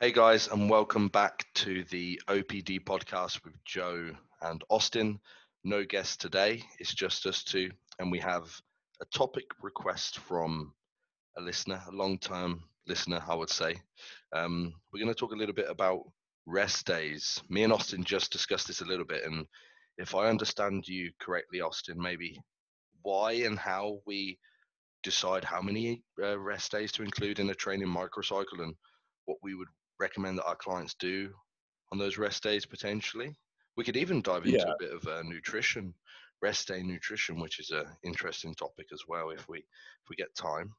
Hey guys, and welcome back to the OPD podcast with Joe and Austin. No guests today, it's just us two, and we have a topic request from a listener, a long term listener, I would say. Um, we're going to talk a little bit about rest days. Me and Austin just discussed this a little bit, and if I understand you correctly, Austin, maybe why and how we decide how many uh, rest days to include in a training microcycle and what we would recommend that our clients do on those rest days potentially. We could even dive into yeah. a bit of uh, nutrition, rest day nutrition, which is an interesting topic as well if we if we get time.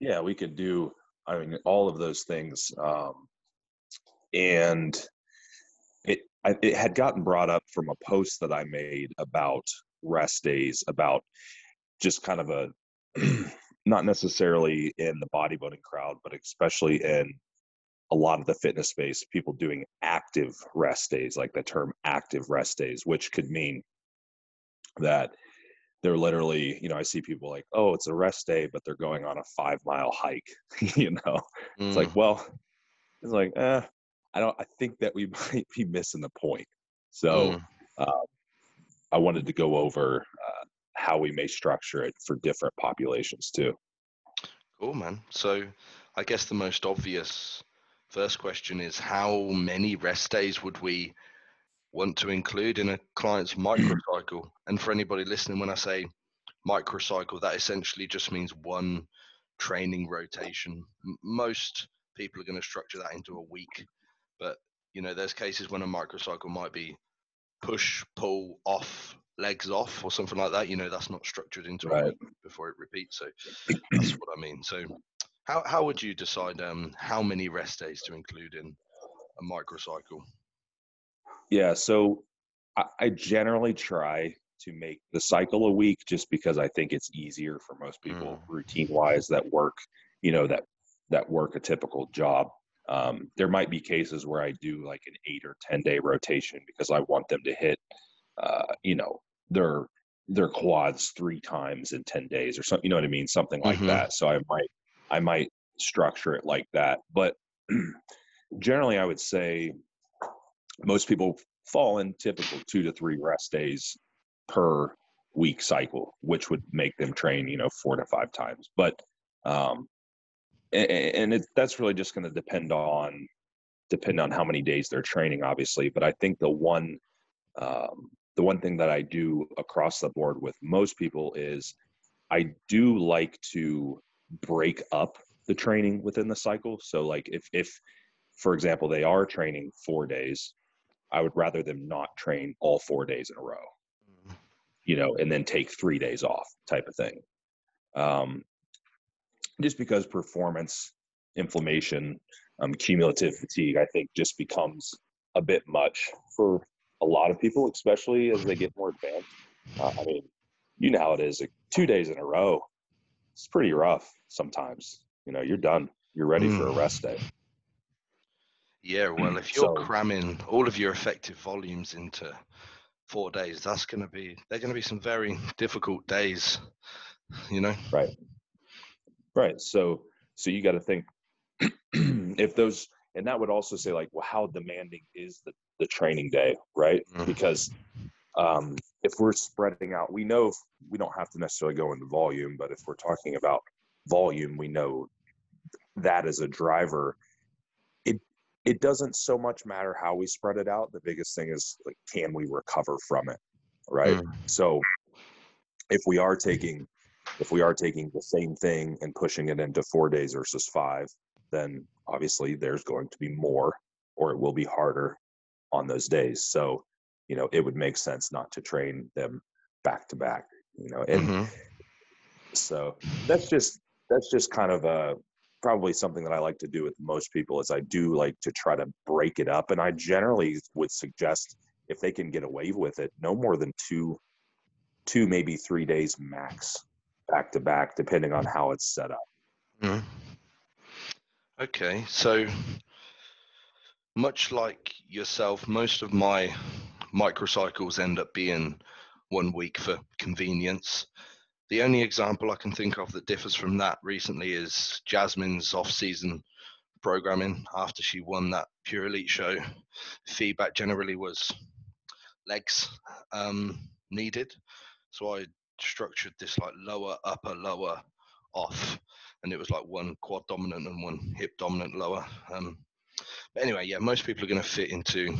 Yeah, we could do. I mean, all of those things, um, and it I, it had gotten brought up from a post that I made about rest days, about just kind of a not necessarily in the bodybuilding crowd, but especially in a lot of the fitness space, people doing active rest days, like the term active rest days, which could mean that they're literally, you know, I see people like, oh, it's a rest day, but they're going on a five mile hike, you know? Mm. It's like, mm. well, it's like, eh, I don't, I think that we might be missing the point. So mm. uh, I wanted to go over uh, how we may structure it for different populations too. Cool, man. So I guess the most obvious First question is how many rest days would we want to include in a client's microcycle? and for anybody listening, when I say microcycle, that essentially just means one training rotation. Most people are going to structure that into a week, but you know, there's cases when a microcycle might be push, pull, off, legs off, or something like that. You know, that's not structured into right. a week before it repeats. So that's what I mean. So how how would you decide um, how many rest days to include in a microcycle? Yeah, so I, I generally try to make the cycle a week just because I think it's easier for most people mm. routine wise that work, you know, that that work a typical job. Um, there might be cases where I do like an eight or ten day rotation because I want them to hit, uh, you know, their their quads three times in ten days or something. You know what I mean? Something like mm-hmm. that. So I might I might structure it like that. But generally, I would say most people fall in typical two to three rest days per week cycle, which would make them train, you know, four to five times. But um, and it, that's really just going to depend on depend on how many days they're training, obviously. But I think the one um, the one thing that I do across the board with most people is I do like to break up the training within the cycle. So like if if for example they are training 4 days, I would rather them not train all 4 days in a row. You know, and then take 3 days off type of thing. Um just because performance inflammation um, cumulative fatigue i think just becomes a bit much for a lot of people especially as they get more advanced uh, i mean you know how it is like two days in a row it's pretty rough sometimes. You know, you're done. You're ready mm. for a mm. rest day. Yeah, well, if you're so, cramming all of your effective volumes into four days, that's going to be they're going to be some very difficult days. You know. Right. Right. So so you got to think if those and that would also say like well how demanding is the the training day right mm. because um, if we're spreading out, we know we don't have to necessarily go into volume, but if we're talking about volume, we know that as a driver, it it doesn't so much matter how we spread it out. The biggest thing is like, can we recover from it, right? Mm. So if we are taking if we are taking the same thing and pushing it into four days versus five, then obviously there's going to be more or it will be harder on those days. So you know it would make sense not to train them back to back you know and mm-hmm. so that's just that's just kind of a probably something that i like to do with most people is i do like to try to break it up and i generally would suggest if they can get away with it no more than two two maybe three days max back to back depending on how it's set up mm-hmm. okay so much like yourself most of my microcycles end up being one week for convenience. The only example I can think of that differs from that recently is Jasmine's off-season programming after she won that Pure Elite show. Feedback generally was legs um, needed, so I structured this like lower, upper, lower, off, and it was like one quad dominant and one hip dominant lower. Um, but anyway, yeah, most people are going to fit into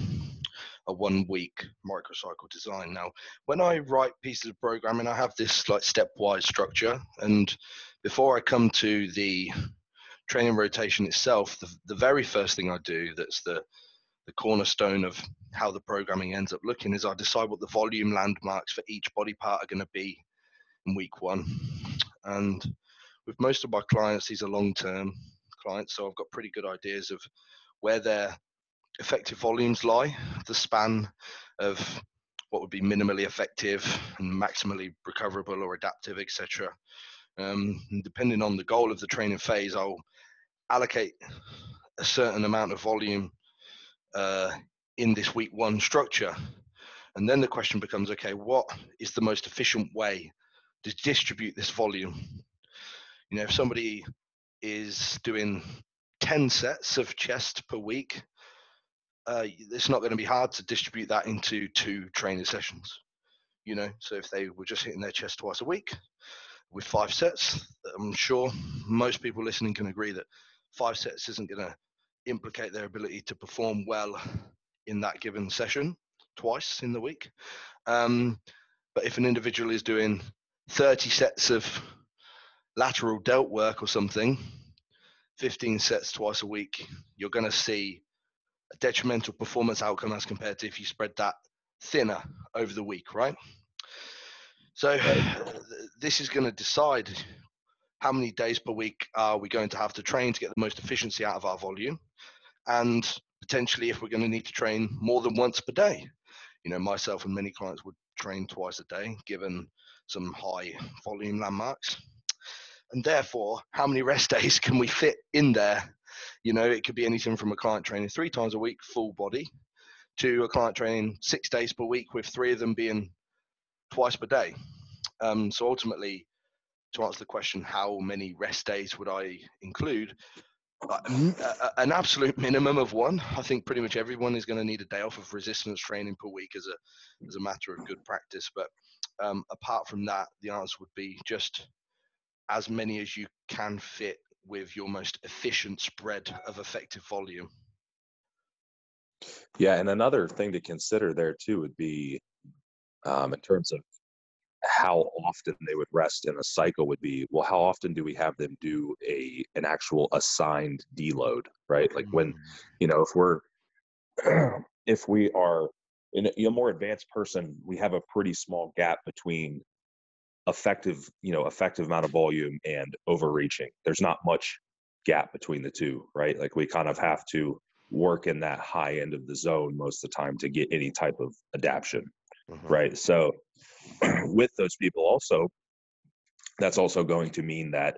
a one week microcycle design. Now, when I write pieces of programming, I have this like stepwise structure. And before I come to the training rotation itself, the, the very first thing I do that's the the cornerstone of how the programming ends up looking is I decide what the volume landmarks for each body part are going to be in week one. And with most of my clients, these are long term clients, so I've got pretty good ideas of where their effective volumes lie, the span of what would be minimally effective and maximally recoverable or adaptive, etc. Um, depending on the goal of the training phase, I'll allocate a certain amount of volume uh, in this week one structure. And then the question becomes okay, what is the most efficient way to distribute this volume? You know, if somebody is doing 10 sets of chest per week, uh, it's not going to be hard to distribute that into two training sessions. You know, so if they were just hitting their chest twice a week with five sets, I'm sure most people listening can agree that five sets isn't going to implicate their ability to perform well in that given session twice in the week. Um, but if an individual is doing 30 sets of lateral delt work or something, 15 sets twice a week, you're going to see detrimental performance outcome as compared to if you spread that thinner over the week, right? So this is going to decide how many days per week uh, are we going to have to train to get the most efficiency out of our volume, and potentially if we're going to need to train more than once per day. You know, myself and many clients would train twice a day, given some high volume landmarks. And therefore, how many rest days can we fit in there you know, it could be anything from a client training three times a week, full body, to a client training six days per week, with three of them being twice per day. Um, so ultimately, to answer the question, how many rest days would I include? Uh, an absolute minimum of one. I think pretty much everyone is going to need a day off of resistance training per week as a as a matter of good practice. But um, apart from that, the answer would be just as many as you can fit with your most efficient spread of effective volume. Yeah, and another thing to consider there too would be um, in terms of how often they would rest in a cycle would be well how often do we have them do a an actual assigned deload right like when mm. you know if we're if we are in a, a more advanced person we have a pretty small gap between effective you know effective amount of volume and overreaching. There's not much gap between the two right? Like we kind of have to work in that high end of the zone most of the time to get any type of adaptation mm-hmm. right? So with those people also that's also going to mean that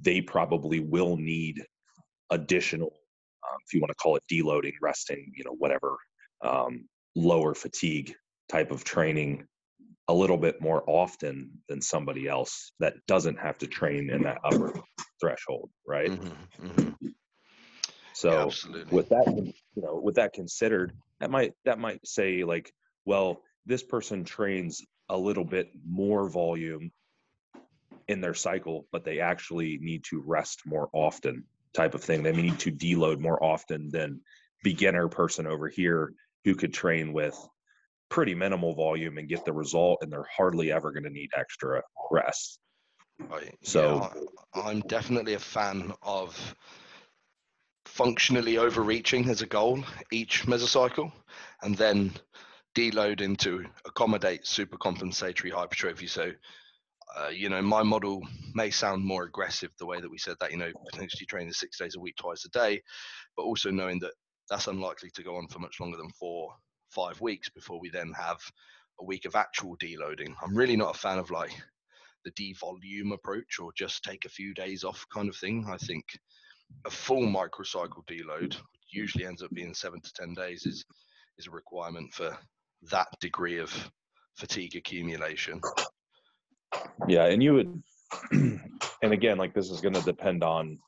they probably will need additional um, if you want to call it deloading resting you know whatever um, lower fatigue type of training a little bit more often than somebody else that doesn't have to train in that upper threshold, right? Mm-hmm, mm-hmm. So yeah, with that, you know, with that considered, that might that might say like, well, this person trains a little bit more volume in their cycle, but they actually need to rest more often, type of thing. They need to deload more often than beginner person over here who could train with pretty minimal volume and get the result, and they're hardly ever going to need extra rest. Right. So yeah, I'm definitely a fan of functionally overreaching as a goal each mesocycle, and then deloading to accommodate super compensatory hypertrophy. So, uh, you know, my model may sound more aggressive the way that we said that, you know, potentially training six days a week, twice a day, but also knowing that that's unlikely to go on for much longer than four five weeks before we then have a week of actual deloading. I'm really not a fan of like the devolume approach or just take a few days off kind of thing. I think a full microcycle deload usually ends up being seven to ten days is is a requirement for that degree of fatigue accumulation. Yeah, and you would and again, like this is gonna depend on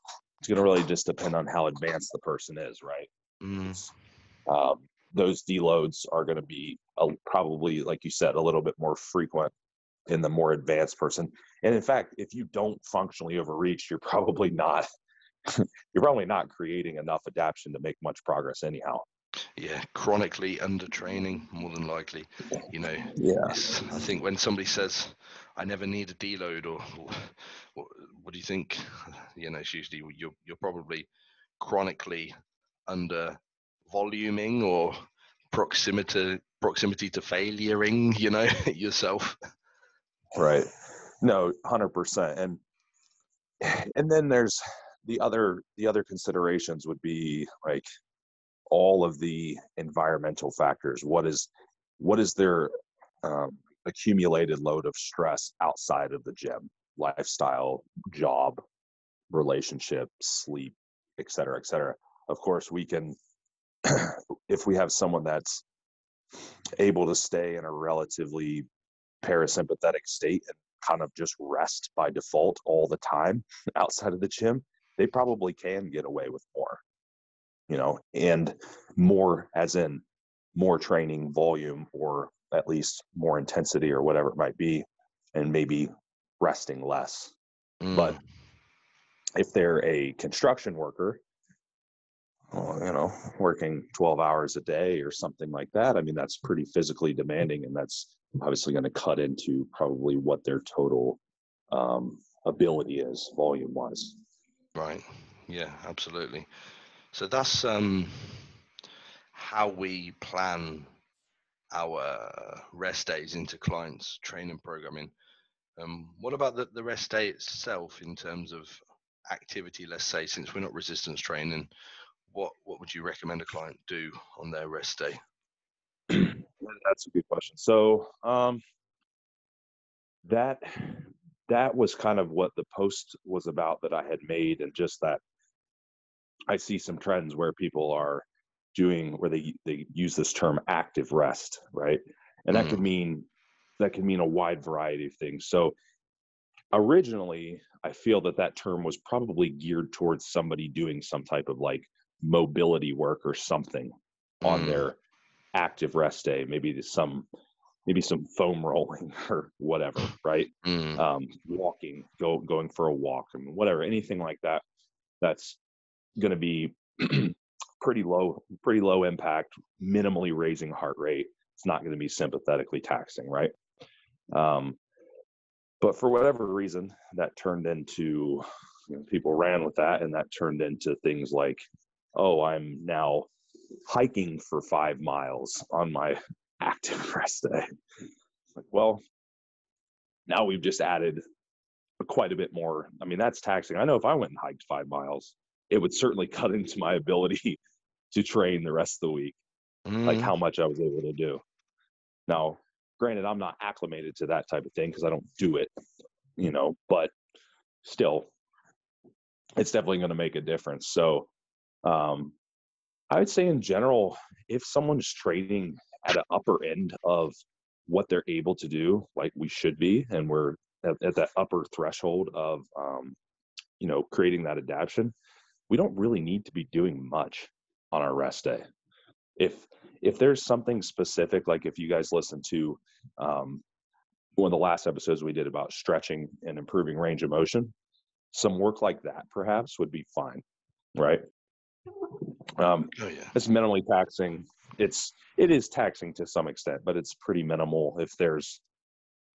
it's going to really just depend on how advanced the person is, right? Mm. Um, those deloads are going to be a, probably, like you said, a little bit more frequent in the more advanced person. And in fact, if you don't functionally overreach, you're probably not you're probably not creating enough adaptation to make much progress anyhow. Yeah, chronically under training, more than likely. You know, yeah. I think when somebody says, "I never need a deload," or, or what, what do you think? You know, it's usually you're you're probably chronically under voluming or proximity proximity to failuring. You know yourself. Right. No, hundred percent. And and then there's the other the other considerations would be like all of the environmental factors. What is what is their um, accumulated load of stress outside of the gym? Lifestyle, job, relationship, sleep, et cetera, et cetera. Of course, we can if we have someone that's able to stay in a relatively parasympathetic state and kind of just rest by default all the time outside of the gym, they probably can get away with more, you know, and more as in more training volume or at least more intensity or whatever it might be, and maybe resting less. Mm. But if they're a construction worker, you know, working 12 hours a day or something like that, I mean, that's pretty physically demanding. And that's obviously going to cut into probably what their total um, ability is volume wise. Right. Yeah, absolutely. So that's um, how we plan our rest days into clients' training programming. Um, what about the, the rest day itself in terms of activity? Let's say, since we're not resistance training, what what would you recommend a client do on their rest day? That's a good question. So um, that that was kind of what the post was about that I had made, and just that I see some trends where people are doing where they they use this term active rest, right? And that mm. could mean that could mean a wide variety of things. So originally, I feel that that term was probably geared towards somebody doing some type of like mobility work or something mm. on their active rest day, maybe some maybe some foam rolling or whatever, right? Mm. Um, walking, go going for a walk, I mean, whatever, anything like that. That's going to be pretty low, pretty low impact, minimally raising heart rate. It's not going to be sympathetically taxing, right? Um, but for whatever reason, that turned into you know, people ran with that, and that turned into things like, oh, I'm now hiking for five miles on my active rest day. Like, well, now we've just added quite a bit more. I mean, that's taxing. I know if I went and hiked five miles, it would certainly cut into my ability to train the rest of the week, mm. like how much I was able to do. Now, granted, I'm not acclimated to that type of thing because I don't do it, you know, but still, it's definitely going to make a difference. So, um, I would say in general, if someone's training at an upper end of what they're able to do, like we should be, and we're at, at that upper threshold of, um, you know, creating that adaptation, we don't really need to be doing much on our rest day. If if there's something specific, like if you guys listen to um, one of the last episodes we did about stretching and improving range of motion, some work like that perhaps would be fine, right? Um, oh, yeah. It's minimally taxing. It's it is taxing to some extent, but it's pretty minimal. If there's,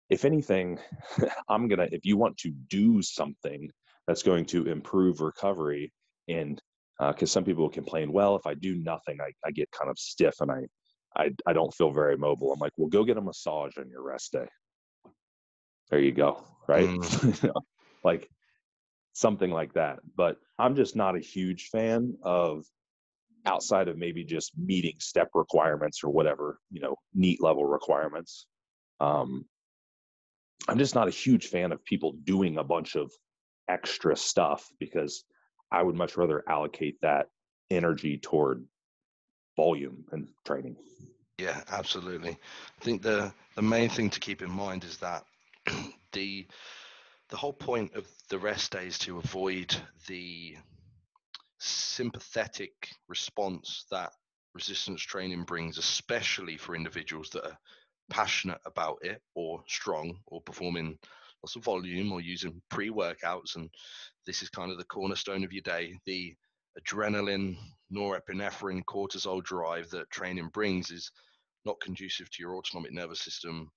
if anything, I'm gonna. If you want to do something that's going to improve recovery, and because uh, some people complain, well, if I do nothing, I, I get kind of stiff and I, I I don't feel very mobile. I'm like, well, go get a massage on your rest day. There you go, right? Mm. like something like that. But I'm just not a huge fan of outside of maybe just meeting step requirements or whatever, you know, NEAT level requirements. Um, I'm just not a huge fan of people doing a bunch of extra stuff because I would much rather allocate that energy toward volume and training. Yeah, absolutely. I think the the main thing to keep in mind is that the the whole point of the rest day is to avoid the sympathetic response that resistance training brings, especially for individuals that are passionate about it or strong or performing lots of volume or using pre workouts. And this is kind of the cornerstone of your day. The adrenaline, norepinephrine, cortisol drive that training brings is not conducive to your autonomic nervous system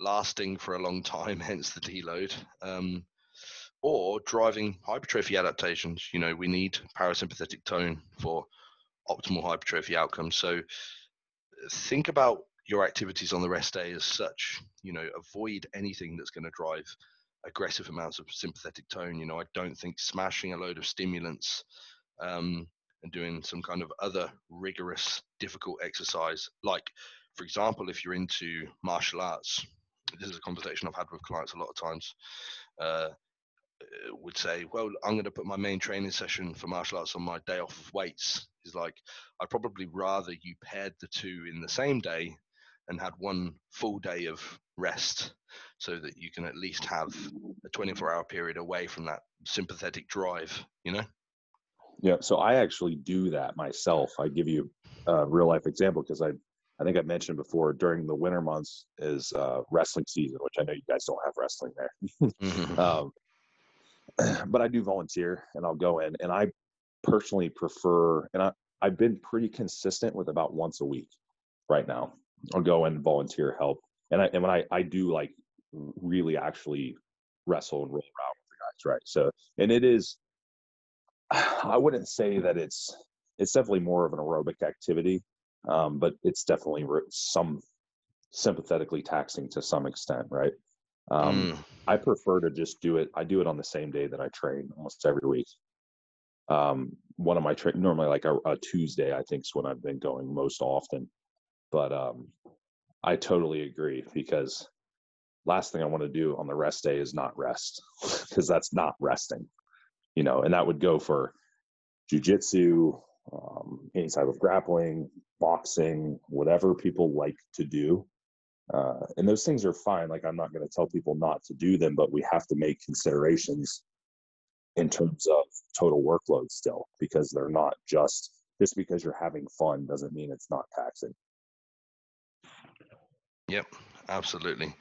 lasting for a long time, hence the deload. Um, or driving hypertrophy adaptations. You know, we need parasympathetic tone for optimal hypertrophy outcomes. So think about your activities on the rest day as such. You know, avoid anything that's going to drive aggressive amounts of sympathetic tone. You know, I don't think smashing a load of stimulants um, and doing some kind of other rigorous, difficult exercise, like, for example, if you're into martial arts, this is a conversation I've had with clients a lot of times. Uh, would say, well, I'm going to put my main training session for martial arts on my day off of weights. Is like, I'd probably rather you paired the two in the same day and had one full day of rest so that you can at least have a 24 hour period away from that sympathetic drive, you know? Yeah. So I actually do that myself. I give you a real life example because I, I think I mentioned before during the winter months is uh, wrestling season, which I know you guys don't have wrestling there. mm-hmm. um, but I do volunteer and I'll go in and I personally prefer, and I, I've been pretty consistent with about once a week right now. I'll go and volunteer help. And I, and when I, I do like really actually wrestle and roll around with the guys, right? So, and it is, I wouldn't say that it's, it's definitely more of an aerobic activity, um, but it's definitely some sympathetically taxing to some extent, right? Um, mm. I prefer to just do it. I do it on the same day that I train almost every week. Um, one of my train normally like a, a, Tuesday, I think is when I've been going most often. But um, I totally agree because last thing I want to do on the rest day is not rest because that's not resting, you know. And that would go for jujitsu, um, any type of grappling, boxing, whatever people like to do uh, and those things are fine like i'm not going to tell people not to do them but we have to make considerations in terms of total workload still because they're not just just because you're having fun doesn't mean it's not taxing. Yep absolutely.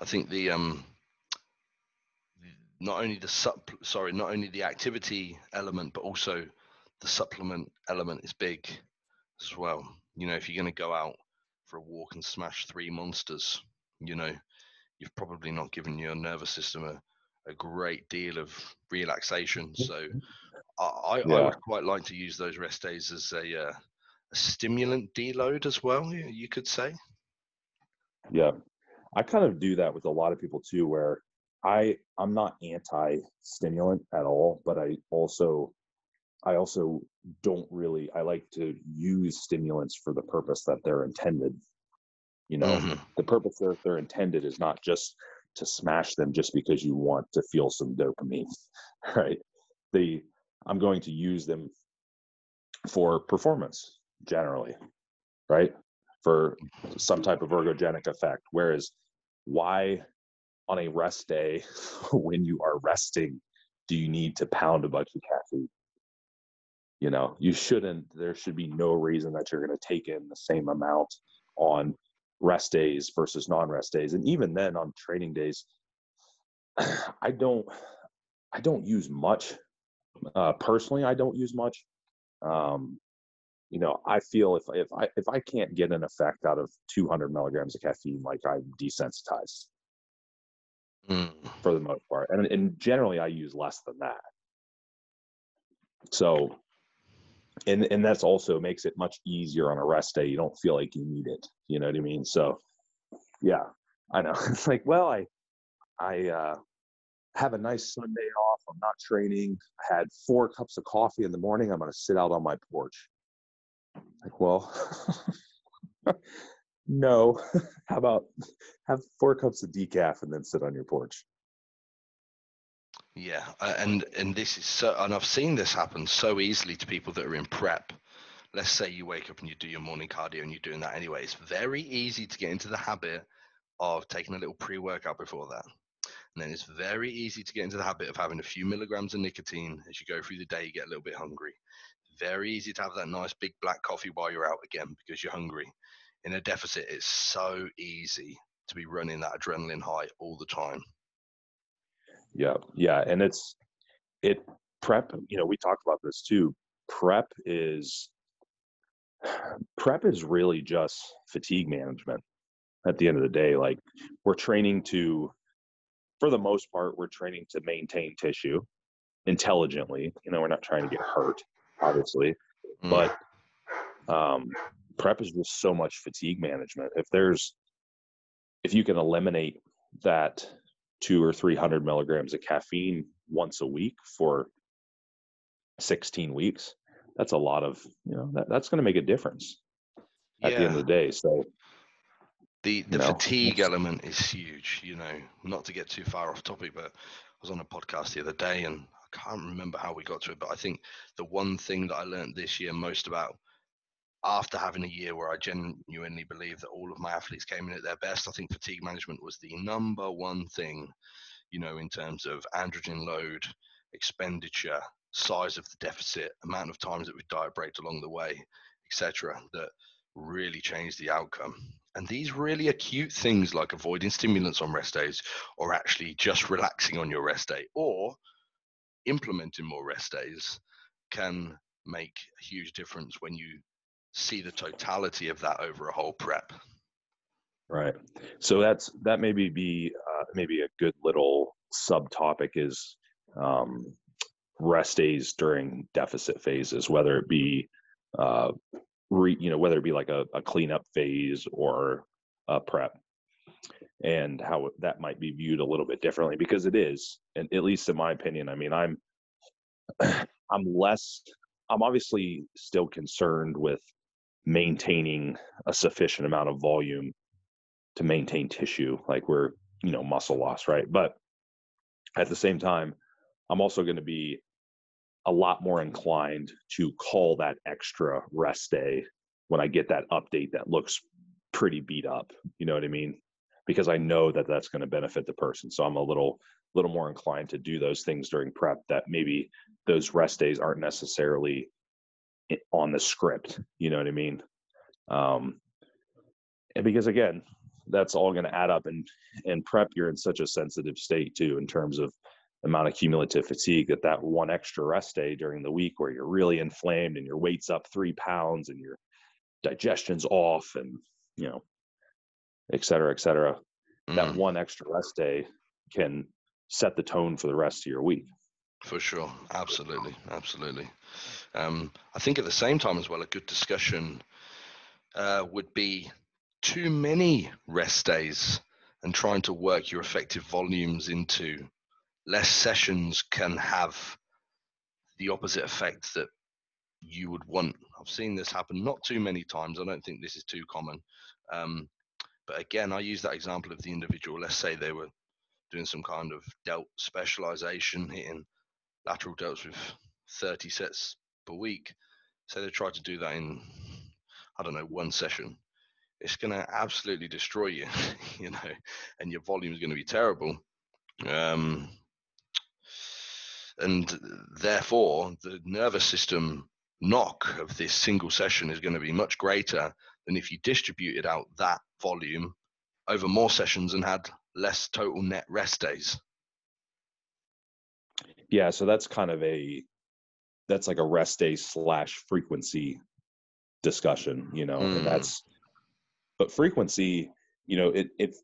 I think the um not only the sup sorry not only the activity element but also the supplement element is big as well you know if you're going to go out for a walk and smash three monsters, you know, you've probably not given your nervous system a, a great deal of relaxation. So I, yeah. I would quite like to use those rest days as a, uh, a stimulant deload as well, you could say. Yeah. I kind of do that with a lot of people too, where I I'm not anti stimulant at all, but I also I also don't really I like to use stimulants for the purpose that they're intended. You know, mm-hmm. the purpose that they're intended is not just to smash them just because you want to feel some dopamine, right? The I'm going to use them for performance generally, right? For some type of ergogenic effect. Whereas why on a rest day when you are resting do you need to pound a bunch of caffeine? You know you shouldn't there should be no reason that you're going to take in the same amount on rest days versus non-rest days. And even then on training days i don't i don't use much. Uh, personally i don't use much. Um, you know i feel if if i if i can't get an effect out of 200 milligrams of caffeine like i'm desensitized. Mm. for the most part. And, and generally i use less than that. So and and that's also makes it much easier on a rest day. You don't feel like you need it. You know what I mean? So, yeah, I know. It's like, well, I I uh, have a nice Sunday off. I'm not training. I had four cups of coffee in the morning. I'm to sit out on my porch. Like, well, no. How about have four cups of decaf and then sit on your porch? Yeah, and and this is so, and I've seen this happen so easily to people that are in prep. Let's say you wake up and you do your morning cardio and you're doing that anyway. It's very easy to get into the habit of taking a little pre-workout before that. And then it's very easy to get into the habit of having a few milligrams of nicotine as you go through the day, you get a little bit hungry. very easy to have that nice big black coffee while you're out again because you're hungry. In a deficit, it's so easy to be running that adrenaline high all the time. Yeah, yeah, and it's it prep. You know, we talked about this too. Prep is prep is really just fatigue management. At the end of the day, like we're training to, for the most part, we're training to maintain tissue intelligently. You know, we're not trying to get hurt, obviously, mm. but um, prep is just so much fatigue management. If there's, if you can eliminate that two or three hundred milligrams of caffeine once a week for 16 weeks, that's a lot of, you know, that, that's going to make a difference at yeah. the end of the day. So the the fatigue element is huge. You know, not to get too far off topic, but I was on a podcast the other day and I can't remember how we got to it, but I think the one thing that I learned this year most about after having a year where I genuinely believe that all of my athletes came in at their best, I think fatigue management was the number one thing, you know, in terms of androgen load, expenditure, size of the deficit, amount of times that we diet break along the way, etc., that really changed the outcome. And these really acute things like avoiding stimulants on rest days, or actually just relaxing on your rest day, or implementing more rest days, can make a huge difference when you see the totality of that over a whole prep. Right. So that's that maybe be uh, maybe a good little subtopic is um, rest days during deficit phases, whether it be uh, re, you know whether it be like a, a cleanup phase or a prep, and how that might be viewed a little bit differently because it is, and at least in my opinion, I mean I'm I'm less I'm obviously still concerned with maintaining a sufficient amount of volume to maintain tissue like we're you know muscle loss right? But at the same time i'm also going to be a lot more inclined to call that extra rest day when i get that update that looks pretty beat up you know what i mean? Because i know that that's going to benefit the person so i'm a little little more inclined to do those things during prep that maybe those rest days aren't necessarily on the script. You know what I mean? Um, and because again, that's all going to add up and and prep. You're in such a sensitive state too in terms of amount of cumulative fatigue that that one extra rest day during the week where you're really inflamed and your weight's up three pounds and your digestion's off and you know et cetera et cetera mm. that one extra rest day can set the tone for the rest of your week for sure absolutely absolutely um, I think at the same time as well, a good discussion uh, would be too many rest days and trying to work your effective volumes into less sessions can have the opposite effect that you would want. I've seen this happen not too many times. I don't think this is too common. Um, but again, I use that example of the individual. Let's say they were doing some kind of delt specialization, hitting lateral delts with 30 sets per week. So they try to do that in, I don't know, one session. It's going to absolutely destroy you, you know, and your volume is going to be terrible. Um, and therefore, the nervous system knock of this single session is going to be much greater than if you distributed out that volume over more sessions and had less total net rest days. Yeah, so that's kind of a that's like a rest day slash frequency discussion, you know, mm. and that's but frequency, you know, it it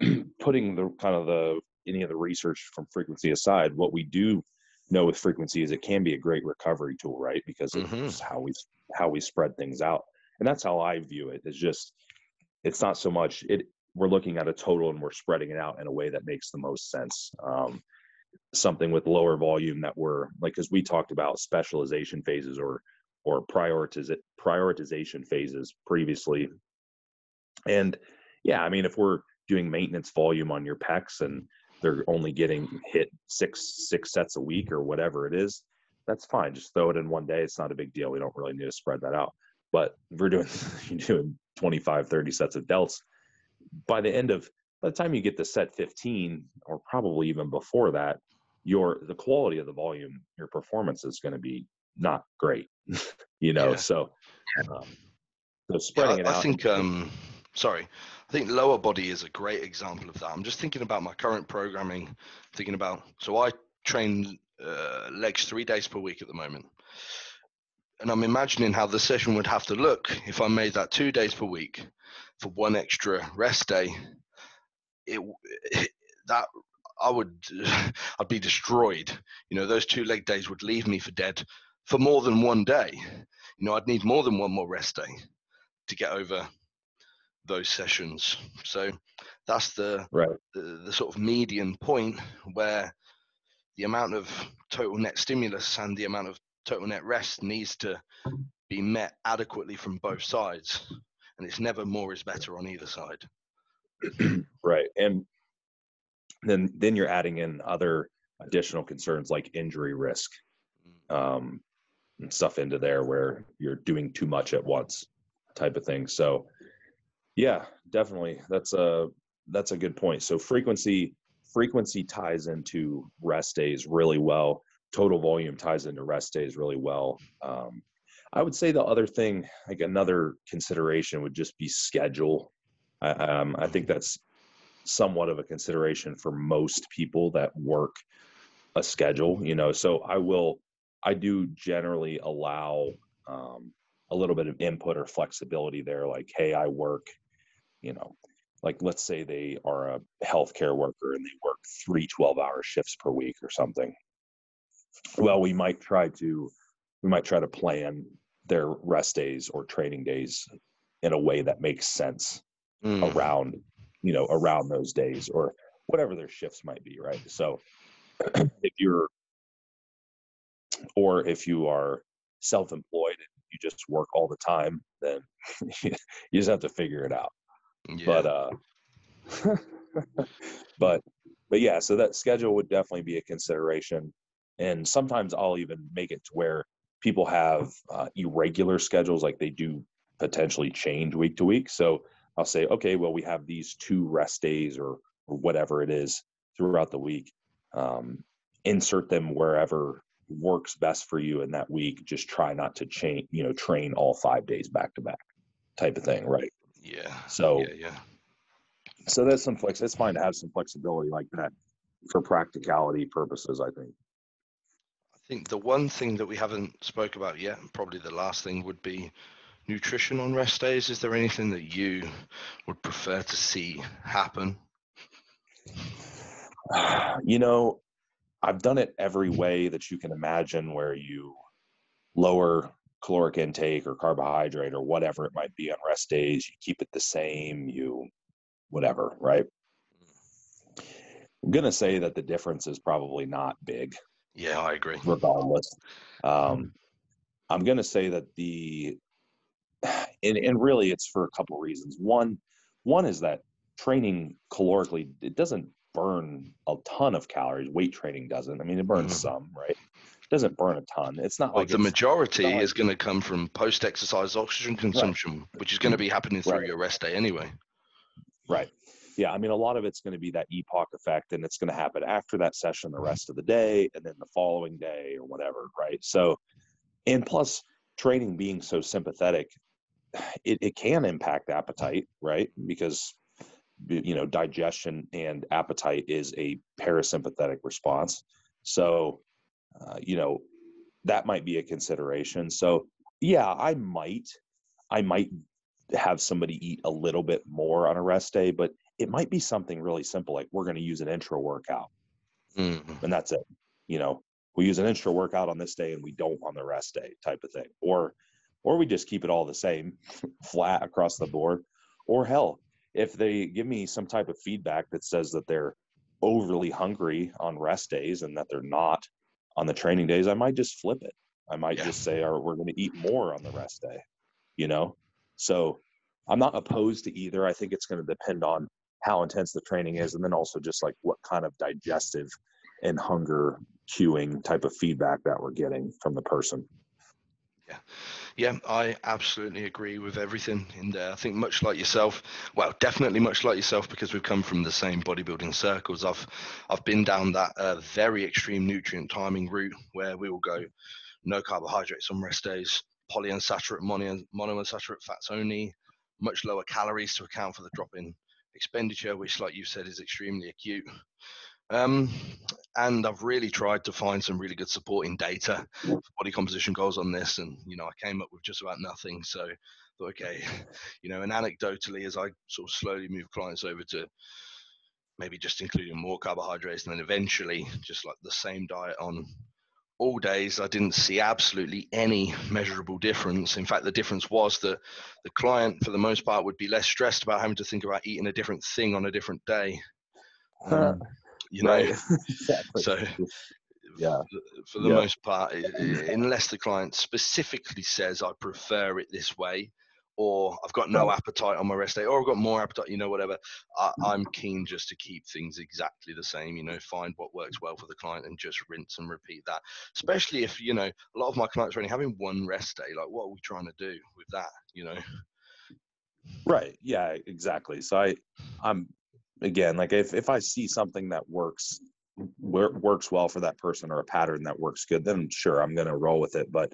putting the kind of the any of the research from frequency aside, what we do know with frequency is it can be a great recovery tool, right? Because mm-hmm. it's how we how we spread things out, and that's how I view it. It's just it's not so much it. We're looking at a total and we're spreading it out in a way that makes the most sense. Um, something with lower volume that we're like because we talked about specialization phases or or prioritiz- prioritization phases previously. And yeah i mean if we're doing maintenance volume on your pecs and they're only getting hit six six sets a week or whatever it is that's fine. Just throw it in one day. It's not a big deal. We don't really need to spread that out. But if we're doing you're doing 25 30 sets of delts by the end of by the time you get to set 15 or probably even before that your the quality of the volume your performance is going to be not great you know, yeah. so um, so spreading yeah, I, it out. I think um sorry. I think lower body is a great example of that. I'm just thinking about my current programming, thinking about so I train uh, legs three days per week at the moment. And I'm imagining how the session would have to look if I made that two days per week for one extra rest day. It, it eh, that I would I'd be destroyed. You know, those two leg days would leave me for dead for more than one day. You know, I'd need more than one more rest day to get over those sessions. So that's the right the, the sort of median point where the amount of total net stimulus and the amount of total net rest needs to be met adequately from both sides and it's never more is better on either side right and then then you're adding in other additional concerns like injury risk mm. um, and stuff into there where you're doing too much at once type of thing so yeah definitely that's a that's a good point so frequency frequency ties into rest days really well. Total volume ties into rest days really well. Um, I would say the other thing, like another consideration, would just be schedule. I, um, I think that's somewhat of a consideration for most people that work a schedule. You know, so I will, I do generally allow um, a little bit of input or flexibility there. Like, hey, I work, you know, like let's say they are a healthcare worker and they work three 12 hour shifts per week or something well we might try to we might try to plan their rest days or training days in a way that makes sense mm. around you know around those days or whatever their shifts might be right so if you're or if you are self-employed and you just work all the time then you just have to figure it out yeah. But uh but but yeah, so that schedule would definitely be a consideration. And sometimes I'll even make it to where people have uh, irregular schedules, like they do potentially change week to week. So I'll say, okay, well, we have these two rest days or, or whatever it is throughout the week. Um, insert them wherever works best for you in that week. Just try not to change, you know, train all five days back to back type of thing, right? Yeah. So yeah, yeah. So that's some flex. It's fine to have some flexibility like that for practicality purposes. I think. I think the one thing that we haven't spoke about yet, and probably the last thing, would be nutrition on rest days. Is there anything that you would prefer to see happen? You know, I've done it every way that you can imagine, where you lower caloric intake or carbohydrate or whatever it might be on rest days. You keep it the same, you whatever, right? I'm going to say that the difference is probably not big. Yeah, I agree. Regardless. Um, I'm going to say that the, and, and really it's for a couple of reasons. One, one is that training calorically, it doesn't burn a ton of calories. Weight training doesn't. I mean, it burns mm-hmm. some, right? It doesn't burn a ton. It's not well, like the majority is going to come from post-exercise oxygen consumption, right. which is going to be happening through right. your rest day anyway. Right. Yeah, I mean, a lot of it's going to be that EPOC effect, and it's going to happen after that session, the rest of the day, and then the following day or whatever. Right. So, and plus, training being so sympathetic, it, it can impact appetite, right? Because you know digestion and appetite is a parasympathetic response so uh, you know, that might be a consideration. So yeah, I might, I might have somebody eat a little bit more on a rest day, but it might be something really simple, like we're going to use an intra workout, mm-hmm. and that's it. You know, we use an intra workout on this day and we don't on the rest day, type of thing, or or we just keep it all the same, flat across the board, or hell, if they give me some type of feedback that says that they're overly hungry on rest days and that they're not on the training days, I might just flip it. I might yeah. just say, "Or we're going to eat more on the rest day," you know. So I'm not opposed to either. I think it's going to depend on how intense the training is, and then also just like what kind of digestive and hunger cueing type of feedback that we're getting from the person. Yeah. Yeah, I absolutely agree with everything in there. I think much like yourself, well, definitely much like yourself because we've come from the same bodybuilding circles. I've I've been down that uh, very extreme nutrient timing route where we will go no carbohydrates on rest days, polyunsaturated, mono, monounsaturated fats only, much lower calories to account for the drop in expenditure, which, like you said, is extremely acute. Um, and I've really tried to find some really good supporting data for body composition goals on this, and you know, I came up with just about nothing. So, thought, okay, you know, and anecdotally, as I sort of slowly move clients over to maybe just including more carbohydrates, and then eventually just like the same diet on all days, I didn't see absolutely any measurable difference. In fact, the difference was that the client, for the most part, would be less stressed about having to think about eating a different thing on a different day. Um, you know, exactly. so yeah, for the yeah. most part, unless the client specifically says, "I prefer it this way," or I've got no appetite on my rest day, or I've got more appetite, you know, whatever. I, am mm. keen just to keep things exactly the same, you know, find what works well for the client and just rinse and repeat that. Especially if, you know, a lot of my clients are only having one rest day. Like, what are we trying to do with that, you know? Right. Yeah, exactly. So I, I'm, again, like if, if I see something that works, works well for that person or a pattern that works good, then sure, I'm going to roll with it. But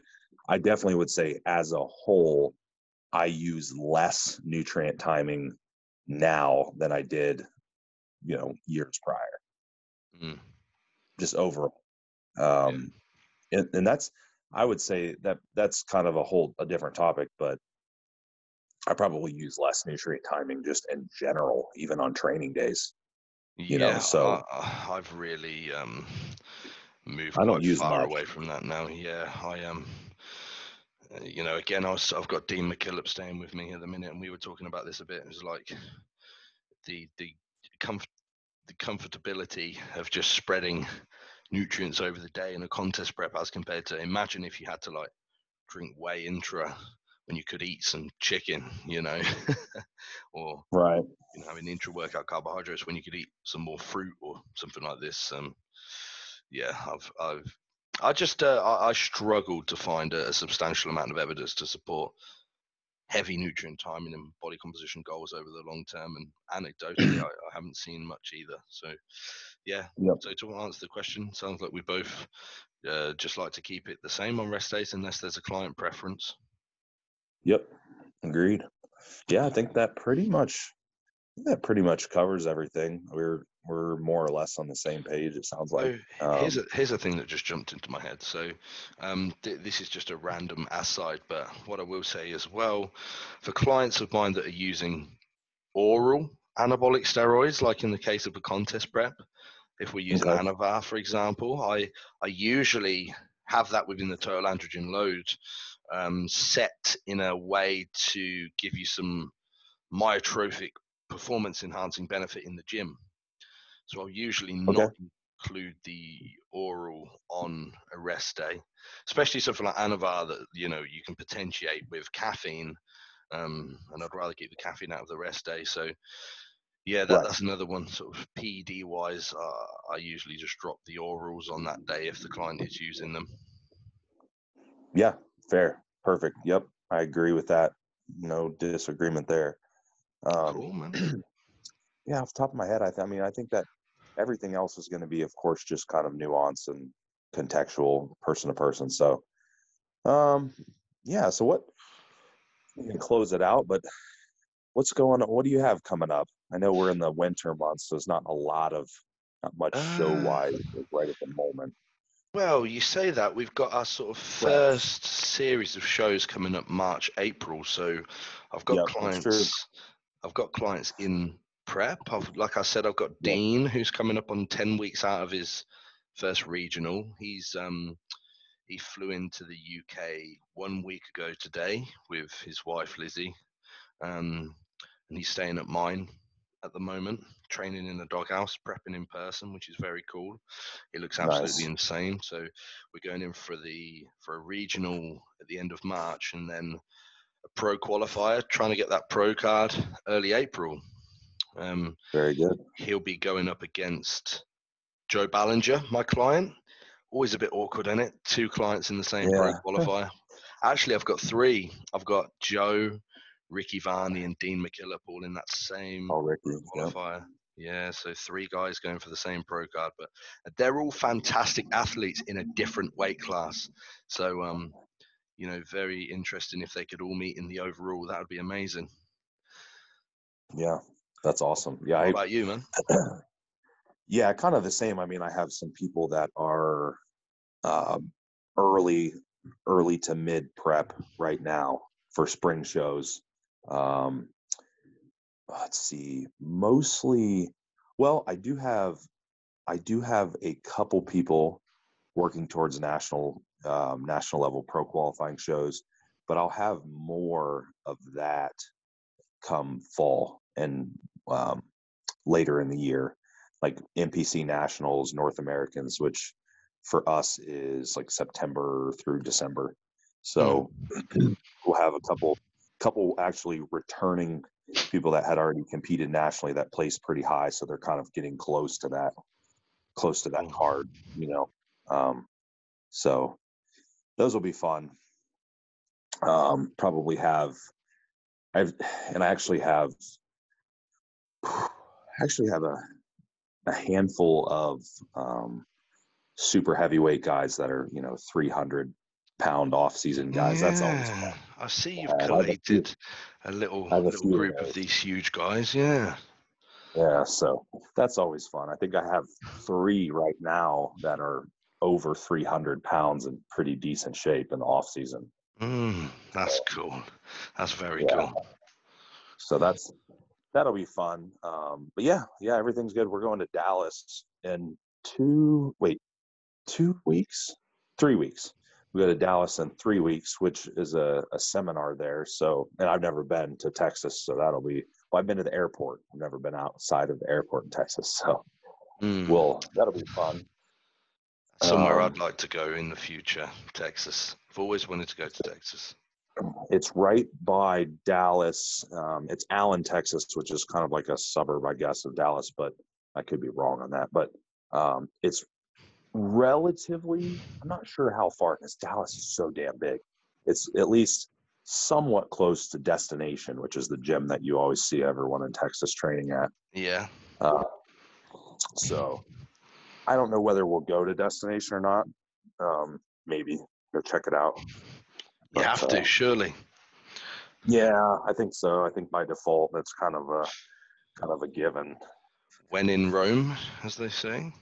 I definitely would say as a whole, I use less nutrient timing now than I did, you know, years prior. Mm. Just overall. Um, yeah. and, and that's, I would say that that's kind of a whole, a different topic, but I probably use less nutrient timing just in general, even on training days. You yeah, know, so I, have really um, moved I don't use far much. away from that now. Yeah, I am. Um, uh, you know, again, I was, I've got Dean McKillop staying with me at the minute, and we were talking about this a bit. It was like the the comfort the comfortability of just spreading nutrients over the day in a contest prep as compared to imagine if you had to like drink whey intra when you could eat some chicken, you know, or right, you know, having intra workout carbohydrates when you could eat some more fruit or something like this. Um, yeah, I've I've I just uh, I, I, struggled to find a, a, substantial amount of evidence to support heavy nutrient timing and body composition goals over the long term. And anecdotally, I, I, haven't seen much either. So, yeah. Yep. So to answer the question, sounds like we both uh, just like to keep it the same on rest days unless there's a client preference. Yep. Agreed. Yeah, I think that pretty much that pretty much covers everything. We're we're more or less on the same page. It sounds like. Um, here's a here's a thing that just jumped into my head. So, um, th- this is just a random aside, but what I will say as well, for clients of mine that are using oral anabolic steroids, like in the case of a contest prep, if we use okay. Anavar, for example, I I usually have that within the total androgen load um, set in a way to give you some myotrophic performance enhancing benefit in the gym. So I'll usually okay. not include the oral on a rest day, especially something like Anavar that you know you can potentiate with caffeine. Um, and I'd rather keep the caffeine out of the rest day. So yeah, that, right. that's another one. Sort of PD wise, uh, I usually just drop the orals on that day if the client is using them. Yeah, fair, perfect. Yep, I agree with that. No disagreement there. Um, cool, man. yeah, off the top of my head, I, th- I mean, I think that everything else is going to be, of course, just kind of nuance and contextual, person to person. So, um, yeah. So what? We can close it out, but what's going on? What do you have coming up? I know we're in the winter months, so there's not a lot of, not much show wise uh, right at the moment. Well, you say that we've got our sort of first series of shows coming up March, April. So I've got yep, clients. I've got clients in prep. I've, like I said, I've got Dean who's coming up on ten weeks out of his first regional. He's um, he flew into the UK one week ago today with his wife Lizzie, um, and he's staying at mine at the moment, training in the doghouse, prepping in person, which is very cool. It looks absolutely nice. insane. So we're going in for the for a regional at the end of March, and then a pro qualifier, trying to get that pro card early April. Um, Very good. He'll be going up against Joe Ballinger, my client. Always a bit awkward, in it? Two clients in the same yeah. pro qualifier. Actually, I've got three. I've got Joe, Ricky Varney, and Dean McKillop all in that same oh, Ricky, qualifier. Yeah, so three guys going for the same pro card, but they're all fantastic athletes in a different weight class. So, um, you know, very interesting if they could all meet in the overall. That would be amazing. Yeah, that's awesome. Yeah, What I, about you, man? yeah, kind of the same. I mean, I have some people that are um, early, early to mid prep right now for spring shows. Um, let's see, mostly. Well, I do have, I do have a couple people working towards national, um, national level pro qualifying shows, but I'll have more of that come fall and um, later in the year, like NPC Nationals, North Americans, which for us is like September through December. So we'll have a couple, couple actually returning people that had already competed nationally that placed pretty high. So they're kind of getting close to that, close to that card, you know. Um, so those will be fun. Um, probably have, I've, and I actually have I actually have a a handful of um, super heavyweight guys that are you know 300 pound off season guys. That's always fun. Yeah, I see you've I a a little a little few group of these huge guys. Yeah. Yeah, so that's always fun. I think I have three right now that are over 300 pounds in pretty decent shape in the off season. Mm, that's cool. That's very Yeah. cool. So that's that'll be fun. Um, but yeah, yeah, everything's good. We're going to Dallas in two wait two weeks, three weeks. We go to Dallas in three weeks, which is a, a seminar there. So, and I've never been to Texas, so that'll be. Well, I've been to the airport. I've never been outside of the airport in Texas, so Mm, well, that'll be fun. somewhere um, I'd like to go in the future, Texas. I've always wanted to go to Texas. It's right by Dallas. Um, it's Allen, Texas, which is kind of like a suburb, I guess, of Dallas, but I could be wrong on that. But um, it's relatively, I'm not sure how far, because Dallas is so damn big. It's at least somewhat close to Destination, which is the gym that you always see everyone in Texas training at. Yeah. Uh, so I don't know whether we'll go to Destination or not. Um, maybe go check it out. You But, have uh, to, surely. Yeah, I think so. I think by default that's kind of a kind of a given. When in Rome, as they say.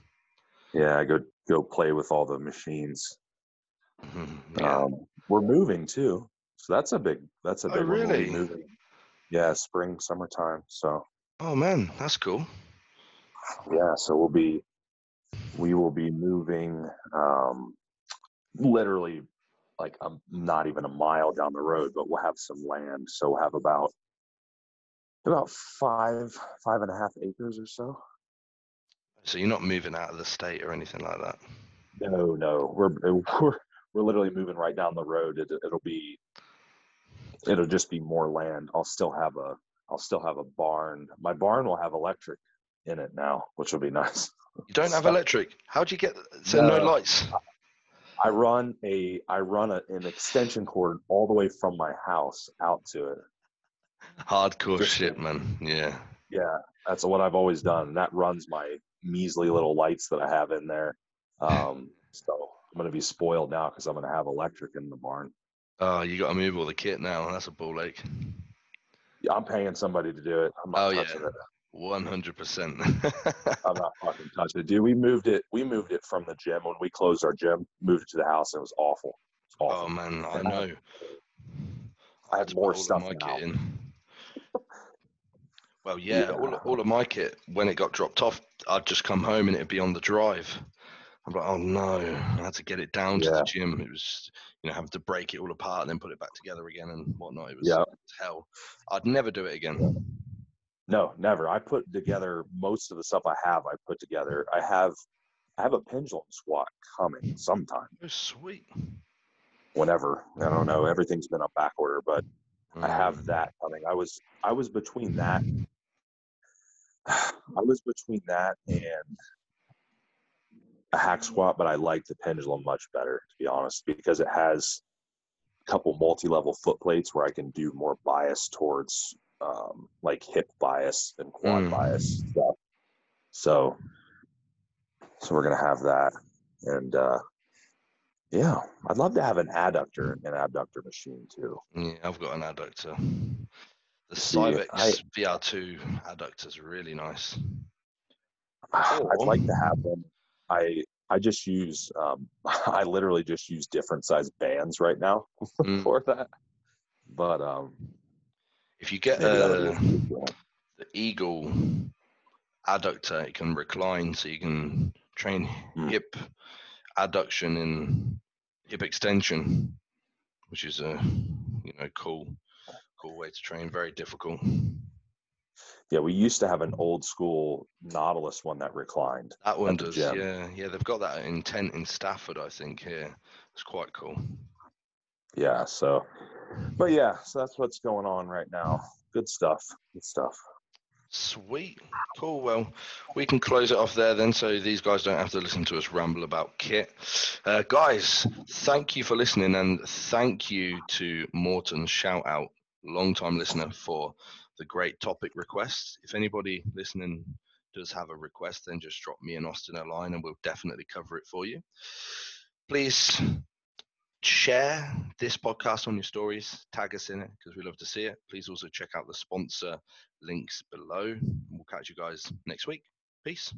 Yeah, go go play with all the machines. Mhm, Yeah. Um, we're moving too, so that's a big that's a Oh, big one. Really? moving. Yeah, spring summertime. So oh man, that's cool. yeah, so we'll be we will be moving um, literally like um, not even a mile down the road, but we'll have some land. So we'll have about about five five and a half acres or so. So you're not moving out of the state or anything like that. No, no, we're uh, we're we're literally moving right down the road. It, it'll be it'll just be more land. I'll still have a I'll still have a barn. My barn will have electric in it now, which will be nice. You don't have electric. How do you get? So no, No. lights. I run a I run a, an extension cord all the way from my house out to it. Hardcore Just- shit, man. Yeah. Yeah, that's what I've always done. That runs my measly little lights that I have in there. Um, so I'm gonna be spoiled now because I'm gonna have electric in the barn. Oh, you got to move all the kit now. That's a ball ache. Yeah, I'm paying somebody to do it. I'm not Oh, yeah. it. One hundred percent. I'm not fucking touching it, dude. We moved it. We moved it from the gym when we closed our gym. Moved it to the house, and it was awful. It's awful. Oh man, I And know. I had to more stuff now. Well, yeah, All, Yeah. all of my kit when it got dropped off, I'd just come home and it'd be on the drive. I'm like, oh no, I had to get it down to Yeah. the gym. It was, you know, having to break it all apart and then put it back together again and whatnot. It was Yeah. hell. I'd never do it again. No, never. I put together most of the stuff I have. I put together. I have. I have a pendulum squat coming sometime. Oh, sweet. Whenever I don't know. Everything's been on back order, but I have Mm. that coming. I was. I was between that. I was between that and a hack squat, but I like the pendulum much better, to be honest, because it has a couple multi-level foot plates where I can do more bias towards um, like hip bias and quad Mm. bias stuff. So, so we're gonna have that, and uh, yeah, I'd love to have an adductor, and an abductor machine too. Yeah, I've got an adductor. The Cybex I- VR2 adductor is really nice. I'd like to have them. I I just use um, I literally just use different size bands right now Mm. for that. But um, If you get maybe that'll be a the Eagle adductor, it can recline, so you can train Mm. hip adduction and hip extension, which is a you know cool cool way to train. Very difficult. yeah, we used to have an old school Nautilus one that reclined. That one does, gym. yeah, yeah. They've got that intent in Stafford, I think. Here, it's quite cool. Yeah, so but yeah, so that's what's going on right now. Good stuff. Good stuff. Sweet, cool. Well, we can close it off there then, so these guys don't have to listen to us ramble about kit. Uh, guys, thank you for listening, and thank you to Morton. Shout out, long time listener, for the great topic requests. If anybody listening does have a request, then just drop me and Austin a line, and we'll definitely cover it for you. Please share this podcast on your stories, tag us in it because we love to see it. Please also check out the sponsor links below. We'll catch you guys next week. Peace.